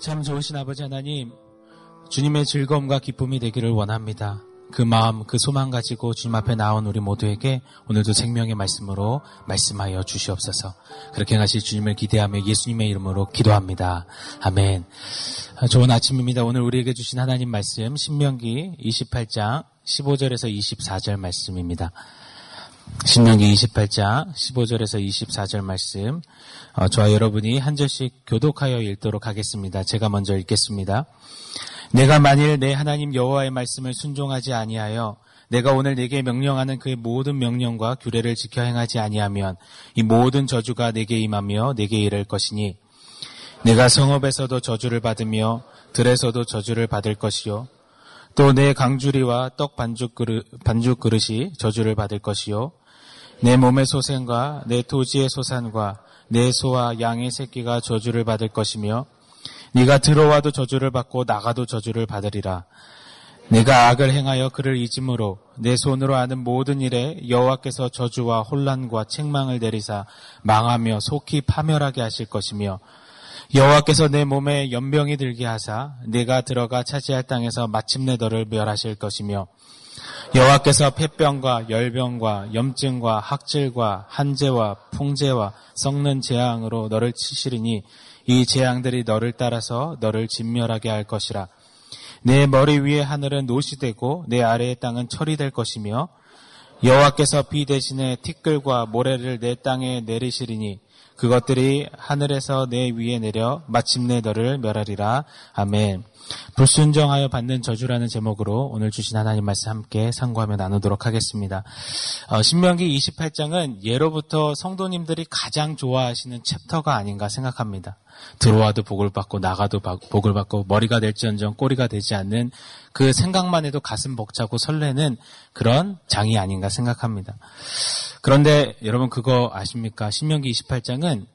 참 좋으신 아버지 하나님, 주님의 즐거움과 기쁨이 되기를 원합니다. 그 마음, 그 소망 가지고 주님 앞에 나온 우리 모두에게 오늘도 생명의 말씀으로 말씀하여 주시옵소서. 그렇게 하실 주님을 기대하며 예수님의 이름으로 기도합니다. 아멘. 좋은 아침입니다. 오늘 우리에게 주신 하나님 말씀, 신명기 28장 15절에서 24절 말씀입니다. 신명기 28장 15절에서 24절 말씀 어, 저와 여러분이 한 절씩 교독하여 읽도록 하겠습니다. 제가 먼저 읽겠습니다. 내가 만일 내 하나님 여호와의 말씀을 순종하지 아니하여 내가 오늘 내게 명령하는 그의 모든 명령과 규례를 지켜 행하지 아니하면 이 모든 저주가 내게 임하며 내게 이를 것이니 내가 성읍에서도 저주를 받으며 들에서도 저주를 받을 것이요 또 내 강주리와 떡 반죽 그릇, 반죽 그릇이 저주를 받을 것이요 내 몸의 소생과 내 토지의 소산과 내 소와 양의 새끼가 저주를 받을 것이며 네가 들어와도 저주를 받고 나가도 저주를 받으리라. 내가 악을 행하여 그를 잊음으로 내 손으로 하는 모든 일에 여호와께서 저주와 혼란과 책망을 내리사 망하며 속히 파멸하게 하실 것이며 여호와께서 내 몸에 연병이 들게 하사 내가 들어가 차지할 땅에서 마침내 너를 멸하실 것이며 여호와께서 폐병과 열병과 염증과 학질과 한재와 풍재와 썩는 재앙으로 너를 치시리니 이 재앙들이 너를 따라서 너를 진멸하게 할 것이라. 내 머리 위에 하늘은 노시 되고 내 아래의 땅은 철이 될 것이며 여호와께서 비 대신에 티끌과 모래를 내 땅에 내리시리니 그것들이 하늘에서 내 위에 내려 마침내 너를 멸하리라. 아멘. 불순정하여 받는 저주라는 제목으로 오늘 주신 하나님 말씀 함께 상고하며 나누도록 하겠습니다. 어, 신명기 28장은 예로부터 성도님들이 가장 좋아하시는 챕터가 아닌가 생각합니다. 들어와도 복을 받고 나가도 복을 받고 머리가 될지언정 꼬리가 되지 않는 그 생각만 해도 가슴 벅차고 설레는 그런 장이 아닌가 생각합니다. 그런데 여러분 그거 아십니까? 신명기 28장은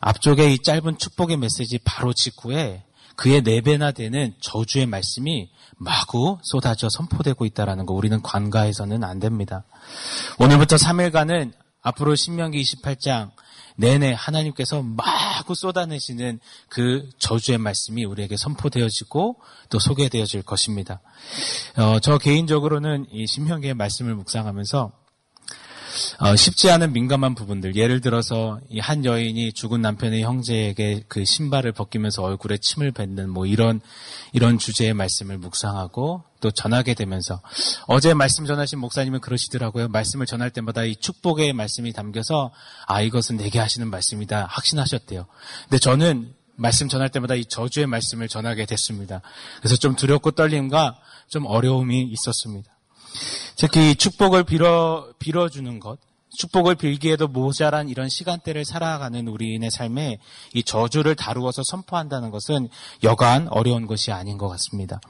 앞쪽에 이 짧은 축복의 메시지 바로 직후에 그의 네 배나 되는 저주의 말씀이 마구 쏟아져 선포되고 있다는 거 우리는 관가해서는 안 됩니다. 오늘부터 3일간은 앞으로 신명기 28장 내내 하나님께서 마구 쏟아내시는 그 저주의 말씀이 우리에게 선포되어지고 또 소개되어질 것입니다. 어, 저 개인적으로는 이 신명기의 말씀을 묵상하면서 어, 쉽지 않은 민감한 부분들. 예를 들어서 이한 여인이 죽은 남편의 형제에게 그 신발을 벗기면서 얼굴에 침을 뱉는 뭐 이런 이런 주제의 말씀을 묵상하고 또 전하게 되면서 어제 말씀 전하신 목사님은 그러시더라고요. 말씀을 전할 때마다 이 축복의 말씀이 담겨서 아 이것은 내게 하시는 말씀이다 확신하셨대요. 근데 저는 말씀 전할 때마다 이 저주의 말씀을 전하게 됐습니다. 그래서 좀 두렵고 떨림과 좀 어려움이 있었습니다. 특히 축복을 빌어, 빌어주는 것, 축복을 빌기에도 모자란 이런 시간대를 살아가는 우리인의 삶에 이 저주를 다루어서 선포한다는 것은 여간 어려운 것이 아닌 것 같습니다.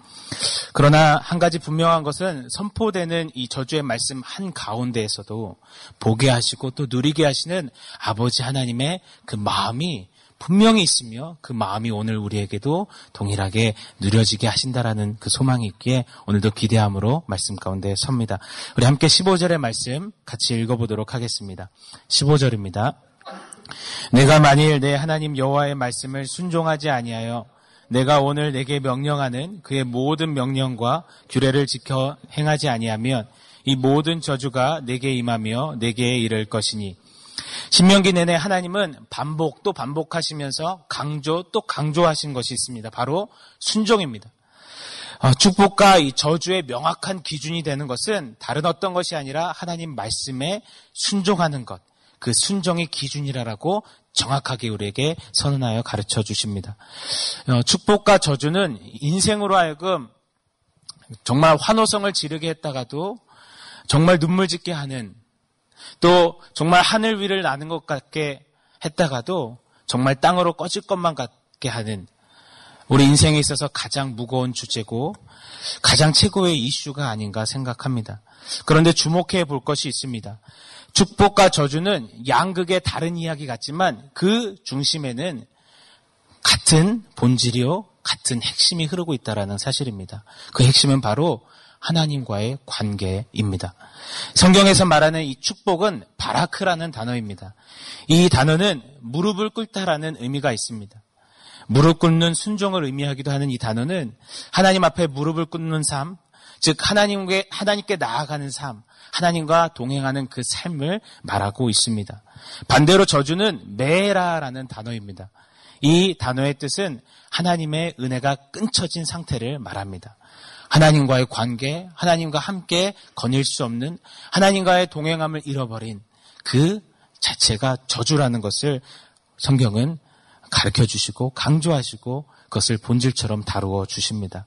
그러나 한 가지 분명한 것은 선포되는 이 저주의 말씀 한 가운데에서도 보게 하시고 또 누리게 하시는 아버지 하나님의 그 마음이 분명히 있으며 그 마음이 오늘 우리에게도 동일하게 누려지게 하신다라는 그 소망이 있기에 오늘도 기대함으로 말씀 가운데 섭니다. 우리 함께 15절의 말씀 같이 읽어보도록 하겠습니다. 15절입니다. 내가 만일 내 하나님 여호와의 말씀을 순종하지 아니하여 내가 오늘 내게 명령하는 그의 모든 명령과 규례를 지켜 행하지 아니하면 이 모든 저주가 내게 임하며 내게 이를 것이니 신명기 내내 하나님은 반복 또 반복하시면서 강조 또 강조하신 것이 있습니다. 바로 순종입니다. 어, 축복과 이 저주의 명확한 기준이 되는 것은 다른 어떤 것이 아니라 하나님 말씀에 순종하는 것. 그 순종의 기준이라고 정확하게 우리에게 선언하여 가르쳐 주십니다. 어, 축복과 저주는 인생으로 하여금 정말 환호성을 지르게 했다가도 정말 눈물 짓게 하는 또 정말 하늘 위를 나는 것 같게 했다가도 정말 땅으로 꺼질 것만 같게 하는 우리 인생에 있어서 가장 무거운 주제고 가장 최고의 이슈가 아닌가 생각합니다. 그런데 주목해 볼 것이 있습니다. 축복과 저주는 양극의 다른 이야기 같지만 그 중심에는 같은 본질이요, 같은 핵심이 흐르고 있다는 사실입니다. 그 핵심은 바로 하나님과의 관계입니다. 성경에서 말하는 이 축복은 바라크라는 단어입니다. 이 단어는 무릎을 꿇다라는 의미가 있습니다. 무릎 꿇는 순종을 의미하기도 하는 이 단어는 하나님 앞에 무릎을 꿇는 삶, 즉 하나님께 하나님께 나아가는 삶, 하나님과 동행하는 그 삶을 말하고 있습니다. 반대로 저주는 메라라는 단어입니다. 이 단어의 뜻은 하나님의 은혜가 끊쳐진 상태를 말합니다. 하나님과의 관계, 하나님과 함께 거닐 수 없는 하나님과의 동행함을 잃어버린 그 자체가 저주라는 것을 성경은 가르쳐 주시고 강조하시고 그것을 본질처럼 다루어 주십니다.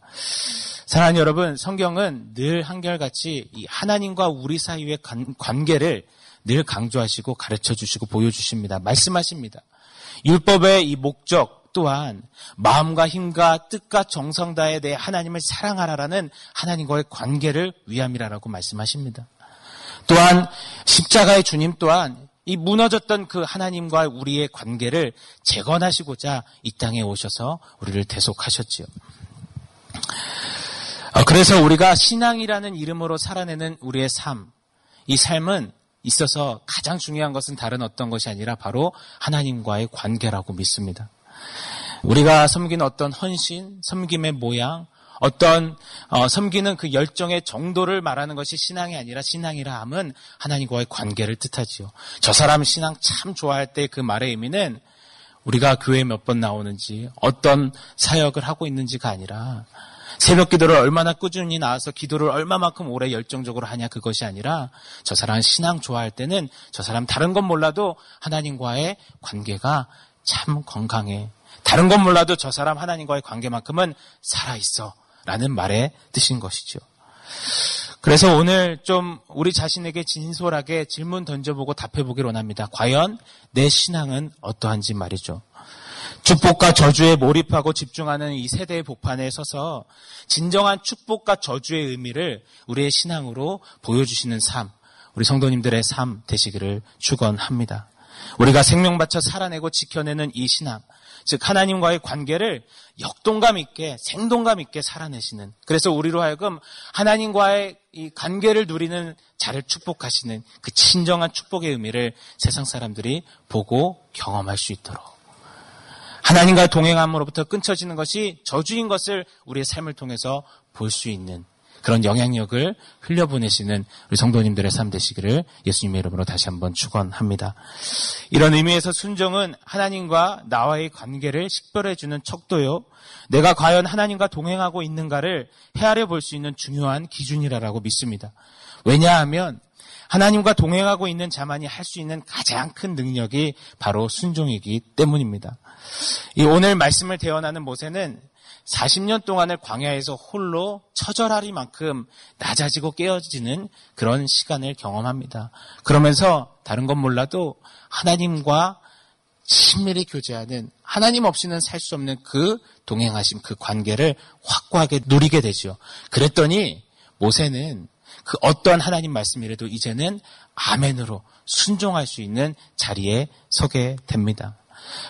사랑하는 여러분, 성경은 늘 한결같이 하나님과 우리 사이의 관계를 늘 강조하시고 가르쳐 주시고 보여주십니다. 말씀하십니다. 율법의 이 목적 또한 마음과 힘과 뜻과 정성 다에 대해 하나님을 사랑하라라는 하나님과의 관계를 위함이라고 말씀하십니다. 또한 십자가의 주님 또한 이 무너졌던 그 하나님과 우리의 관계를 재건하시고자 이 땅에 오셔서 우리를 대속하셨지요. 어, 그래서 우리가 신앙이라는 이름으로 살아내는 우리의 삶, 이 삶은 있어서 가장 중요한 것은 다른 어떤 것이 아니라 바로 하나님과의 관계라고 믿습니다. 우리가 섬기는 어떤 헌신, 섬김의 모양, 어떤 어, 섬기는 그 열정의 정도를 말하는 것이 신앙이 아니라 신앙이라 함은 하나님과의 관계를 뜻하지요. 저 사람 신앙 참 좋아할 때 그 말의 의미는 우리가 교회에 몇 번 나오는지 어떤 사역을 하고 있는지가 아니라 새벽 기도를 얼마나 꾸준히 나와서 기도를 얼마만큼 오래 열정적으로 하냐 그것이 아니라 저 사람 신앙 좋아할 때는 저 사람 다른 건 몰라도 하나님과의 관계가 참 건강해. 다른 건 몰라도 저 사람 하나님과의 관계만큼은 살아있어. 라는 말의 뜻인 것이죠. 그래서 오늘 좀 우리 자신에게 진솔하게 질문 던져보고 답해보기를 원합니다. 과연 내 신앙은 어떠한지 말이죠. 축복과 저주에 몰입하고 집중하는 이 세대의 복판에 서서 진정한 축복과 저주의 의미를 우리의 신앙으로 보여주시는 삶, 우리 성도님들의 삶 되시기를 축원합니다. 우리가 생명 바쳐 살아내고 지켜내는 이 신앙, 즉 하나님과의 관계를 역동감 있게 생동감 있게 살아내시는 그래서 우리로 하여금 하나님과의 이 관계를 누리는 자를 축복하시는 그 친정한 축복의 의미를 세상 사람들이 보고 경험할 수 있도록. 하나님과 동행함으로부터 끊쳐지는 것이 저주인 것을 우리의 삶을 통해서 볼 수 있는 그런 영향력을 흘려보내시는 우리 성도님들의 삶 되시기를 예수님의 이름으로 다시 한번 축원합니다. 이런 의미에서 순종은 하나님과 나와의 관계를 식별해 주는 척도요. 내가 과연 하나님과 동행하고 있는가를 헤아려 볼 수 있는 중요한 기준이라고 믿습니다. 왜냐하면 하나님과 동행하고 있는 자만이 할 수 있는 가장 큰 능력이 바로 순종이기 때문입니다. 이 오늘 말씀을 대언하는 모세는 40년 동안을 광야에서 홀로 처절하리만큼 낮아지고 깨어지는 그런 시간을 경험합니다. 그러면서 다른 건 몰라도 하나님과 친밀히 교제하는 하나님 없이는 살 수 없는 그 동행하심 그 관계를 확고하게 누리게 되죠. 그랬더니 모세는 그 어떠한 하나님 말씀이라도 이제는 아멘으로 순종할 수 있는 자리에 서게 됩니다.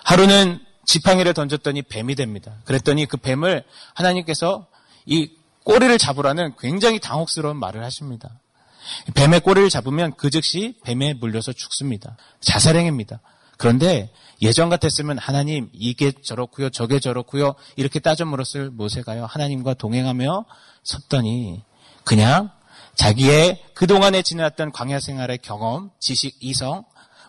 하루는 지팡이를 던졌더니 뱀이 됩니다. 그랬더니 그 뱀을 하나님께서 이 꼬리를 잡으라는 굉장히 당혹스러운 말을 하십니다. 뱀의 꼬리를 잡으면 그 즉시 뱀에 물려서 죽습니다. 자살행입니다. 그런데 예전 같았으면 하나님 이게 저렇고요 저게 저렇고요 이렇게 따져 물었을 모세가요 하나님과 동행하며 섰더니 그냥 자기의 그동안에 지났던 광야 생활의 경험, 지식, 이성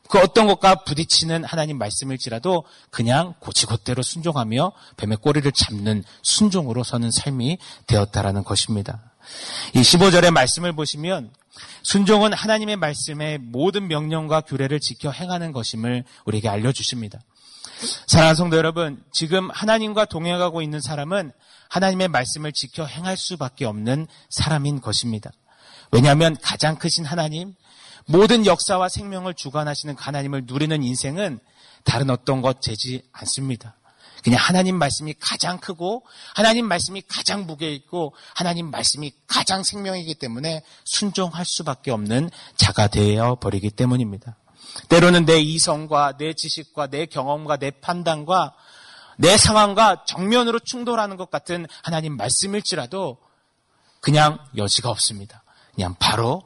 그 어떤 것과 부딪히는 하나님 말씀일지라도 그냥 고치곧대로 순종하며 뱀의 꼬리를 잡는 순종으로 서는 삶이 되었다라는 것입니다. 이 15절의 말씀을 보시면 순종은 하나님의 말씀의 모든 명령과 규례를 지켜 행하는 것임을 우리에게 알려주십니다. 사랑하는 성도 여러분, 지금 하나님과 동행하고 있는 사람은 하나님의 말씀을 지켜 행할 수밖에 없는 사람인 것입니다. 왜냐하면 가장 크신 하나님, 모든 역사와 생명을 주관하시는 하나님을 누리는 인생은 다른 어떤 것 되지 않습니다. 그냥 하나님 말씀이 가장 크고 하나님 말씀이 가장 무게 있고 하나님 말씀이 가장 생명이기 때문에 순종할 수밖에 없는 자가 되어 버리기 때문입니다. 때로는 내 이성과 내 지식과 내 경험과 내 판단과 내 상황과 정면으로 충돌하는 것 같은 하나님 말씀일지라도 그냥 여지가 없습니다. 그냥 바로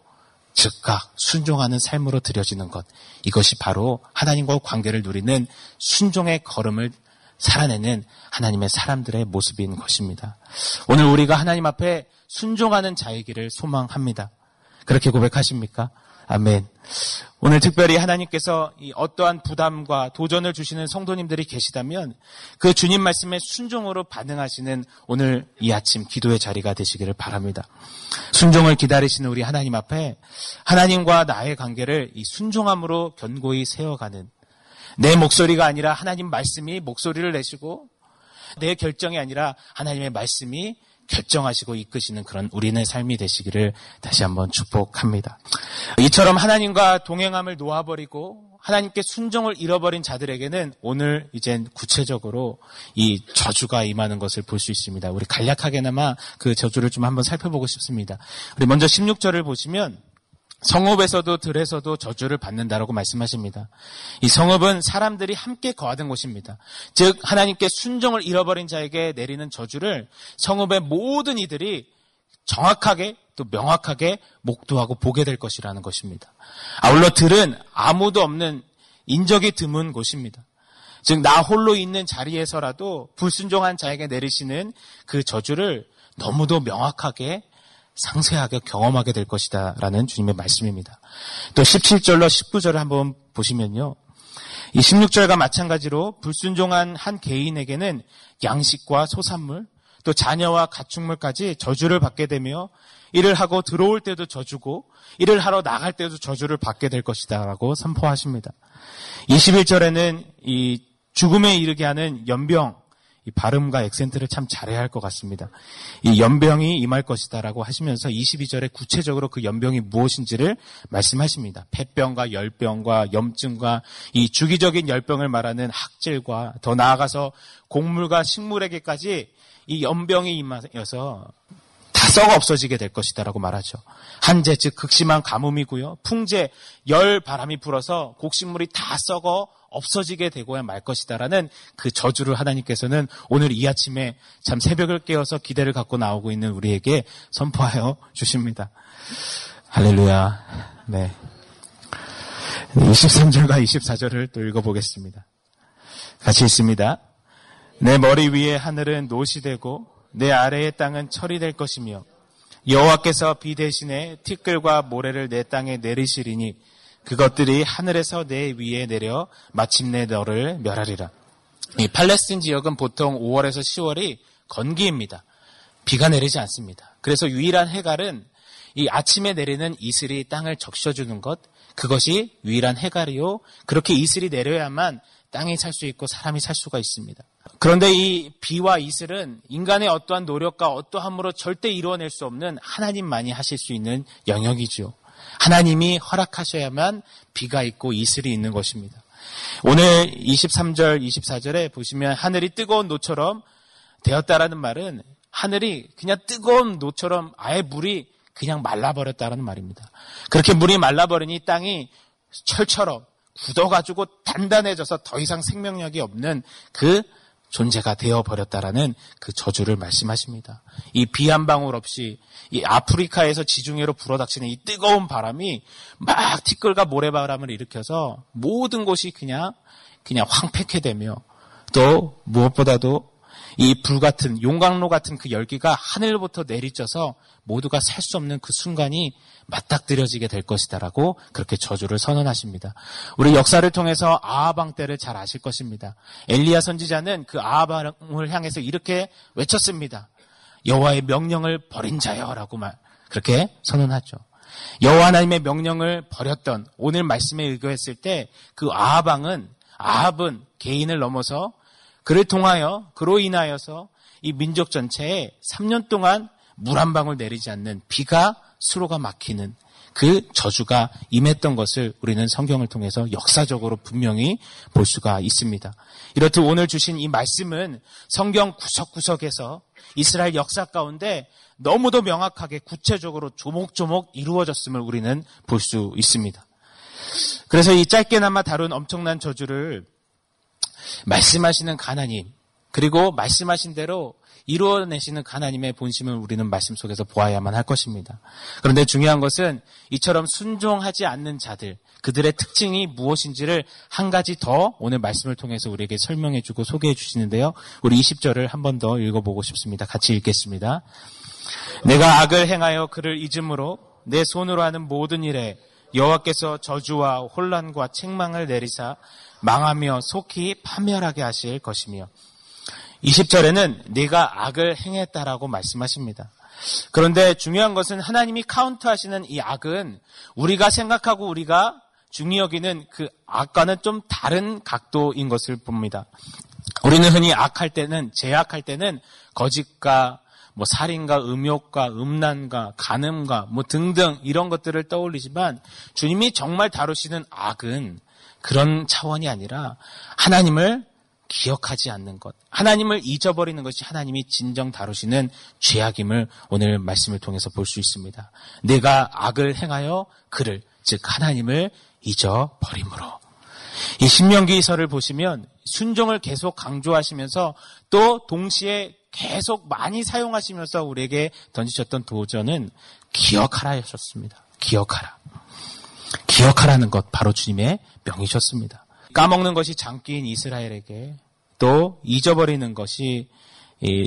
즉각 순종하는 삶으로 드려지는 것. 이것이 바로 하나님과 관계를 누리는 순종의 걸음을 살아내는 하나님의 사람들의 모습인 것입니다. 오늘 우리가 하나님 앞에 순종하는 자이기를 소망합니다. 그렇게 고백하십니까? 아멘. 오늘 특별히 하나님께서 어떠한 부담과 도전을 주시는 성도님들이 계시다면 그 주님 말씀에 순종으로 반응하시는 오늘 이 아침 기도의 자리가 되시기를 바랍니다. 순종을 기다리시는 우리 하나님 앞에 하나님과 나의 관계를 이 순종함으로 견고히 세워가는 내 목소리가 아니라 하나님 말씀이 목소리를 내시고 내 결정이 아니라 하나님의 말씀이 결정하시고 이끄시는 그런 우리의 삶이 되시기를 다시 한번 축복합니다. 이처럼 하나님과 동행함을 놓아버리고 하나님께 순종을 잃어버린 자들에게는 오늘 이젠 구체적으로 이 저주가 임하는 것을 볼 수 있습니다. 우리 간략하게나마 그 저주를 좀 한번 살펴보고 싶습니다. 우리 먼저 16절을 보시면 성읍에서도 들에서도 저주를 받는다라고 말씀하십니다. 이 성읍은 사람들이 함께 거하던 곳입니다. 즉 하나님께 순종을 잃어버린 자에게 내리는 저주를 성읍의 모든 이들이 정확하게 또 명확하게 목도하고 보게 될 것이라는 것입니다. 아울러 들은 아무도 없는 인적이 드문 곳입니다. 즉 나 홀로 있는 자리에서라도 불순종한 자에게 내리시는 그 저주를 너무도 명확하게 상세하게 경험하게 될 것이다. 라는 주님의 말씀입니다. 또 17절로 19절을 한번 보시면요. 이 16절과 마찬가지로 불순종한 한 개인에게는 양식과 소산물, 또 자녀와 가축물까지 저주를 받게 되며 일을 하고 들어올 때도 저주고 일을 하러 나갈 때도 저주를 받게 될 것이다 라고 선포하십니다. 21절에는 이 죽음에 이르게 하는 연병, 이 발음과 액센트를 참 잘해야 할 것 같습니다. 이 연병이 임할 것이다라고 하시면서 22절에 구체적으로 그 연병이 무엇인지를 말씀하십니다. 폐병과 열병과 염증과 이 주기적인 열병을 말하는 학질과 더 나아가서 곡물과 식물에게까지 이 연병이 임하여서 다 썩어 없어지게 될 것이다라고 말하죠. 한재 즉 극심한 가뭄이고요. 풍재 열 바람이 불어서 곡식물이 다 썩어 없어지게 되고야 말 것이다라는 그 저주를 하나님께서는 오늘 이 아침에 참 새벽을 깨어서 기대를 갖고 나오고 있는 우리에게 선포하여 주십니다. 할렐루야. 네. 23절과 24절을 또 읽어보겠습니다. 같이 있습니다. 내 머리 위에 하늘은 노시 되고 내 아래의 땅은 철이 될 것이며 여호와께서 비 대신에 티끌과 모래를 내 땅에 내리시리니 그것들이 하늘에서 내 위에 내려 마침내 너를 멸하리라. 이 팔레스틴 지역은 보통 5월에서 10월이 건기입니다. 비가 내리지 않습니다. 그래서 유일한 해갈은 이 아침에 내리는 이슬이 땅을 적셔주는 것, 그것이 유일한 해갈이요. 그렇게 이슬이 내려야만 땅이 살 수 있고 사람이 살 수가 있습니다. 그런데 이 비와 이슬은 인간의 어떠한 노력과 어떠함으로 절대 이루어낼 수 없는 하나님만이 하실 수 있는 영역이죠. 하나님이 허락하셔야만 비가 있고 이슬이 있는 것입니다. 오늘 23절, 24절에 보시면 하늘이 뜨거운 노처럼 되었다라는 말은 하늘이 그냥 뜨거운 노처럼 아예 물이 그냥 말라버렸다라는 말입니다. 그렇게 물이 말라버리니 땅이 철처럼 굳어가지고 단단해져서 더 이상 생명력이 없는 그 존재가 되어버렸다라는 그 저주를 말씀하십니다. 이 비 한 방울 없이 이 아프리카에서 지중해로 불어닥치는 이 뜨거운 바람이 막 티끌과 모래바람을 일으켜서 모든 곳이 그냥 그냥 황폐케 되며 또 무엇보다도 이 불같은 용광로 같은 그 열기가 하늘부터 내리쳐서 모두가 살 수 없는 그 순간이 맞닥뜨려지게 될 것이다라고 그렇게 저주를 선언하십니다. 우리 역사를 통해서 아하방 때를 잘 아실 것입니다. 엘리야 선지자는 그 아하방을 향해서 이렇게 외쳤습니다. 여호와의 명령을 버린 자여라고 말 그렇게 선언하죠. 여호와 하나님의 명령을 버렸던 오늘 말씀에 의거했을 때 그 아하방은 아합은 개인을 넘어서 그를 통하여 그로 인하여서 이 민족 전체에 3년 동안 물 한 방울 내리지 않는 비가 수로가 막히는 그 저주가 임했던 것을 우리는 성경을 통해서 역사적으로 분명히 볼 수가 있습니다. 이렇듯 오늘 주신 이 말씀은 성경 구석구석에서 이스라엘 역사 가운데 너무도 명확하게 구체적으로 조목조목 이루어졌음을 우리는 볼 수 있습니다. 그래서 이 짧게나마 다룬 엄청난 저주를 말씀하시는 가나님, 그리고 말씀하신 대로 이루어내시는 하나님의 본심을 우리는 말씀 속에서 보아야만 할 것입니다. 그런데 중요한 것은 이처럼 순종하지 않는 자들, 그들의 특징이 무엇인지를 한 가지 더 오늘 말씀을 통해서 우리에게 설명해 주고 소개해 주시는데요. 우리 20절을 한 번 더 읽어보고 싶습니다. 같이 읽겠습니다. 내가 악을 행하여 그를 잊음으로 내 손으로 하는 모든 일에 여호와께서 저주와 혼란과 책망을 내리사 망하며 속히 파멸하게 하실 것이며 20절에는 네가 악을 행했다라고 말씀하십니다. 그런데 중요한 것은 하나님이 카운트하시는 이 악은 우리가 생각하고 우리가 중요 여기는 그 악과는 좀 다른 각도인 것을 봅니다. 우리는 흔히 악할 때는 제약할 때는 거짓과 뭐 살인과 음욕과 음란과 간음과 뭐 등등 이런 것들을 떠올리지만 주님이 정말 다루시는 악은 그런 차원이 아니라 하나님을 기억하지 않는 것, 하나님을 잊어버리는 것이 하나님이 진정 다루시는 죄악임을 오늘 말씀을 통해서 볼 수 있습니다. 내가 악을 행하여 그를 즉 하나님을 잊어버림으로 이 신명기서를 보시면 순종을 계속 강조하시면서 또 동시에 계속 많이 사용하시면서 우리에게 던지셨던 도전은 기억하라 하셨습니다. 기억하라. 기억하라는 것 바로 주님의 명이셨습니다. 까먹는 것이 장기인 이스라엘에게 또 잊어버리는 것이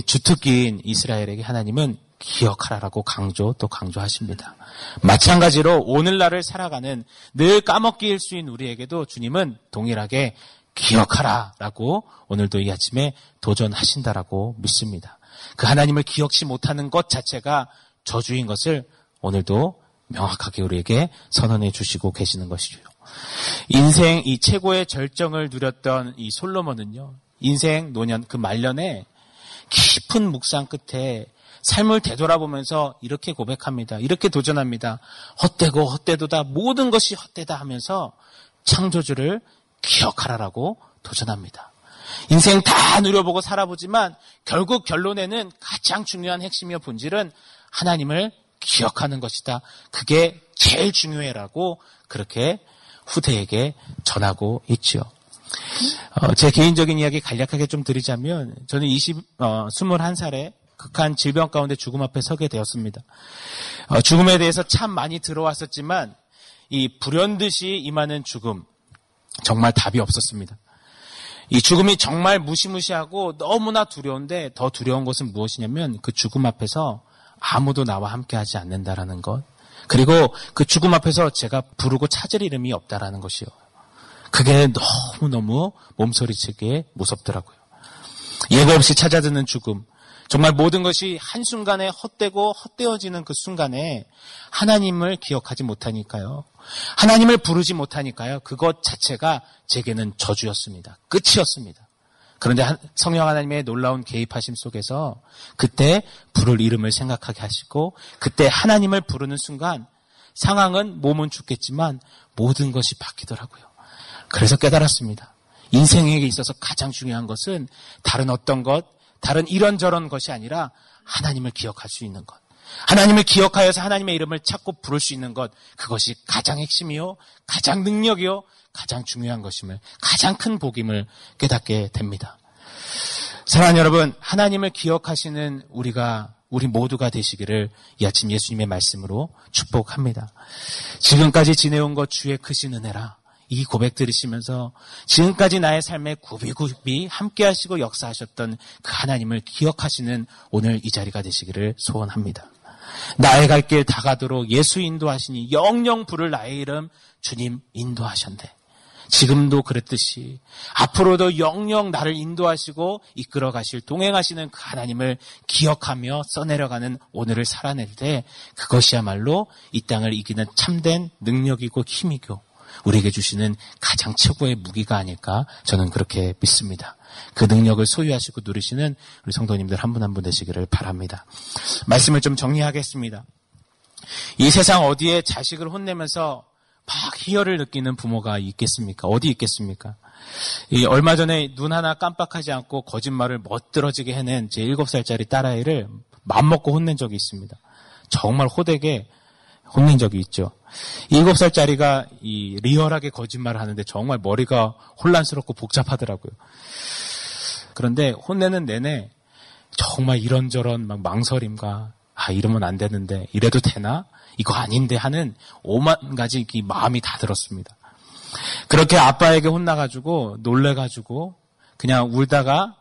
주특기인 이스라엘에게 하나님은 기억하라라고 강조 또 강조하십니다. 마찬가지로 오늘날을 살아가는 늘 까먹기 일 수인 우리에게도 주님은 동일하게 기억하라 라고 오늘도 이 아침에 도전하신다라고 믿습니다. 그 하나님을 기억치 못하는 것 자체가 저주인 것을 오늘도 명확하게 우리에게 선언해 주시고 계시는 것이죠. 인생 이 최고의 절정을 누렸던 이 솔로몬은요. 인생 노년 그 말년에 깊은 묵상 끝에 삶을 되돌아보면서 이렇게 고백합니다. 이렇게 도전합니다. 헛되고 헛되도다 모든 것이 헛되다 하면서 창조주를 기억하라라고 도전합니다. 인생 다 누려보고 살아보지만 결국 결론에는 가장 중요한 핵심이며 본질은 하나님을 기억하는 것이다. 그게 제일 중요해라고 그렇게 후대에게 전하고 있지요. 어, 제 개인적인 이야기 간략하게 좀 드리자면 저는 20, 어, 21살에 극한 질병 가운데 죽음 앞에 서게 되었습니다. 어, 죽음에 대해서 참 많이 들어왔었지만 이 불현듯이 임하는 죽음 정말 답이 없었습니다. 이 죽음이 정말 무시무시하고 너무나 두려운데 더 두려운 것은 무엇이냐면 그 죽음 앞에서 아무도 나와 함께 하지 않는다라는 것. 그리고 그 죽음 앞에서 제가 부르고 찾을 이름이 없다라는 것이요. 그게 너무너무 몸소리치게 무섭더라고요. 예고 없이 찾아드는 죽음. 정말 모든 것이 한순간에 헛되고 헛되어지는 그 순간에 하나님을 기억하지 못하니까요. 하나님을 부르지 못하니까요. 그것 자체가 제게는 저주였습니다. 끝이었습니다. 그런데 성령 하나님의 놀라운 개입하심 속에서 그때 부를 이름을 생각하게 하시고 그때 하나님을 부르는 순간 상황은 몸은 죽겠지만 모든 것이 바뀌더라고요. 그래서 깨달았습니다. 인생에 있어서 가장 중요한 것은 다른 어떤 것, 다른 이런저런 것이 아니라 하나님을 기억할 수 있는 것. 하나님을 기억하여서 하나님의 이름을 찾고 부를 수 있는 것. 그것이 가장 핵심이요. 가장 능력이요. 가장 중요한 것임을, 가장 큰 복임을 깨닫게 됩니다. 사랑하는 여러분, 하나님을 기억하시는 우리가 우리 모두가 되시기를 이 아침 예수님의 말씀으로 축복합니다. 지금까지 지내온 것 주의 크신 은혜라. 이 고백 들으시면서 지금까지 나의 삶에 구비구비 함께 하시고 역사하셨던 그 하나님을 기억하시는 오늘 이 자리가 되시기를 소원합니다. 나의 갈 길 다 가도록 예수 인도하시니 영영 부를 나의 이름 주님 인도하셨네. 지금도 그랬듯이 앞으로도 영영 나를 인도하시고 이끌어 가실 동행하시는 그 하나님을 기억하며 써내려가는 오늘을 살아낼 때 그것이야말로 이 땅을 이기는 참된 능력이고 힘이고 우리에게 주시는 가장 최고의 무기가 아닐까 저는 그렇게 믿습니다. 그 능력을 소유하시고 누리시는 우리 성도님들 한분 한 분 되시기를 바랍니다. 말씀을 좀 정리하겠습니다. 이 세상 어디에 자식을 혼내면서 막 희열을 느끼는 부모가 있겠습니까? 어디 있겠습니까? 이 얼마 전에 눈 하나 깜빡하지 않고 거짓말을 멋들어지게 해낸 제 7살짜리 딸아이를 맘먹고 혼낸 적이 있습니다. 정말 호되게 혼낸 적이 있죠. 7살짜리가 이 리얼하게 거짓말을 하는데 정말 머리가 혼란스럽고 복잡하더라고요. 그런데 혼내는 내내 정말 이런저런 막 망설임과 아 이러면 안 되는데 이래도 되나 이거 아닌데 하는 오만 가지 이 마음이 다 들었습니다. 그렇게 아빠에게 혼나가지고 놀래가지고 그냥 울다가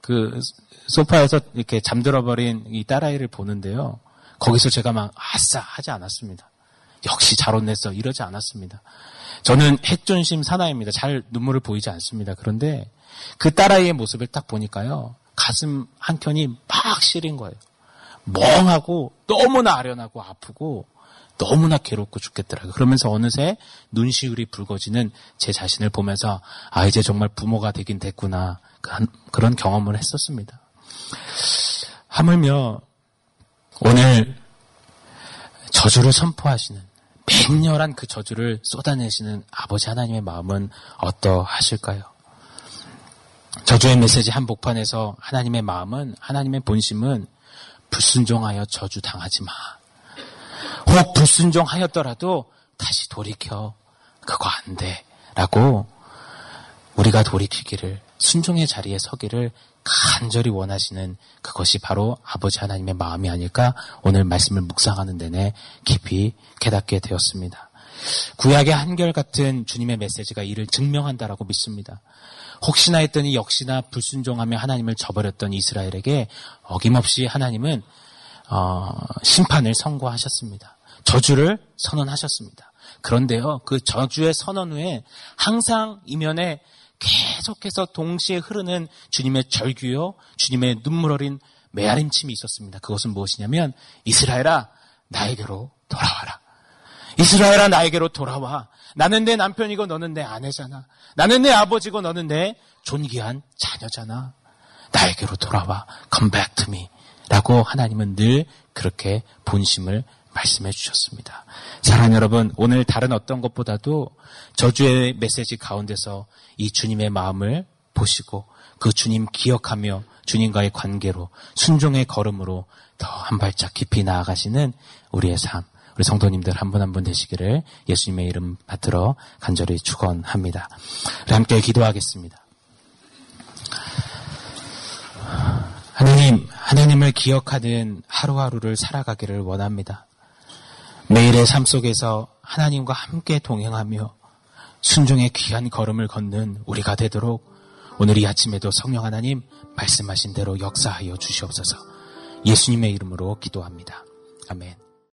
그 소파에서 이렇게 잠들어버린 이 딸아이를 보는데요. 거기서 제가 막 아싸 하지 않았습니다. 역시 잘 혼냈어 이러지 않았습니다. 저는 핵존심 사나이입니다. 잘 눈물을 보이지 않습니다. 그런데 그 딸아이의 모습을 딱 보니까요. 가슴 한켠이 막 시린 거예요. 멍하고 너무나 아련하고 아프고 너무나 괴롭고 죽겠더라고요. 그러면서 어느새 눈시울이 붉어지는 제 자신을 보면서 아 이제 정말 부모가 되긴 됐구나 그런 경험을 했었습니다. 하물며 오늘 저주를 선포하시는 맹렬한 그 저주를 쏟아내시는 아버지 하나님의 마음은 어떠하실까요? 저주의 메시지 한복판에서 하나님의 마음은 하나님의 본심은 불순종하여 저주 당하지 마. 혹 불순종하였더라도 다시 돌이켜. 그거 안 돼. 라고 우리가 돌이키기를 순종의 자리에 서기를 간절히 원하시는 그것이 바로 아버지 하나님의 마음이 아닐까 오늘 말씀을 묵상하는 데내 깊이 깨닫게 되었습니다. 구약의 한결같은 주님의 메시지가 이를 증명한다라고 믿습니다. 혹시나 했더니 역시나 불순종하며 하나님을 저버렸던 이스라엘에게 어김없이 하나님은 어, 심판을 선고하셨습니다. 저주를 선언하셨습니다. 그런데요, 그 저주의 선언 후에 항상 이면에 계속해서 동시에 흐르는 주님의 절규요, 주님의 눈물 어린 메아림침이 있었습니다. 그것은 무엇이냐면 이스라엘아 나에게로 돌아와라. 이스라엘아 나에게로 돌아와. 나는 내 남편이고 너는 내 아내잖아. 나는 내 아버지고 너는 내 존귀한 자녀잖아. 나에게로 돌아와. Come back to me. 라고 하나님은 늘 그렇게 본심을 말씀해 주셨습니다. 사랑하는 여러분, 오늘 다른 어떤 것보다도 저주의 메시지 가운데서 이 주님의 마음을 보시고 그 주님 기억하며 주님과의 관계로 순종의 걸음으로 더 한 발짝 깊이 나아가시는 우리의 삶, 우리 성도님들 한 분 한분 되시기를 예수님의 이름 받들어 간절히 축원합니다. 함께 기도하겠습니다. 하나님, 하나님을 기억하는 하루하루를 살아가기를 원합니다. 매일의 삶 속에서 하나님과 함께 동행하며 순종의 귀한 걸음을 걷는 우리가 되도록 오늘 이 아침에도 성령 하나님 말씀하신 대로 역사하여 주시옵소서 예수님의 이름으로 기도합니다. 아멘.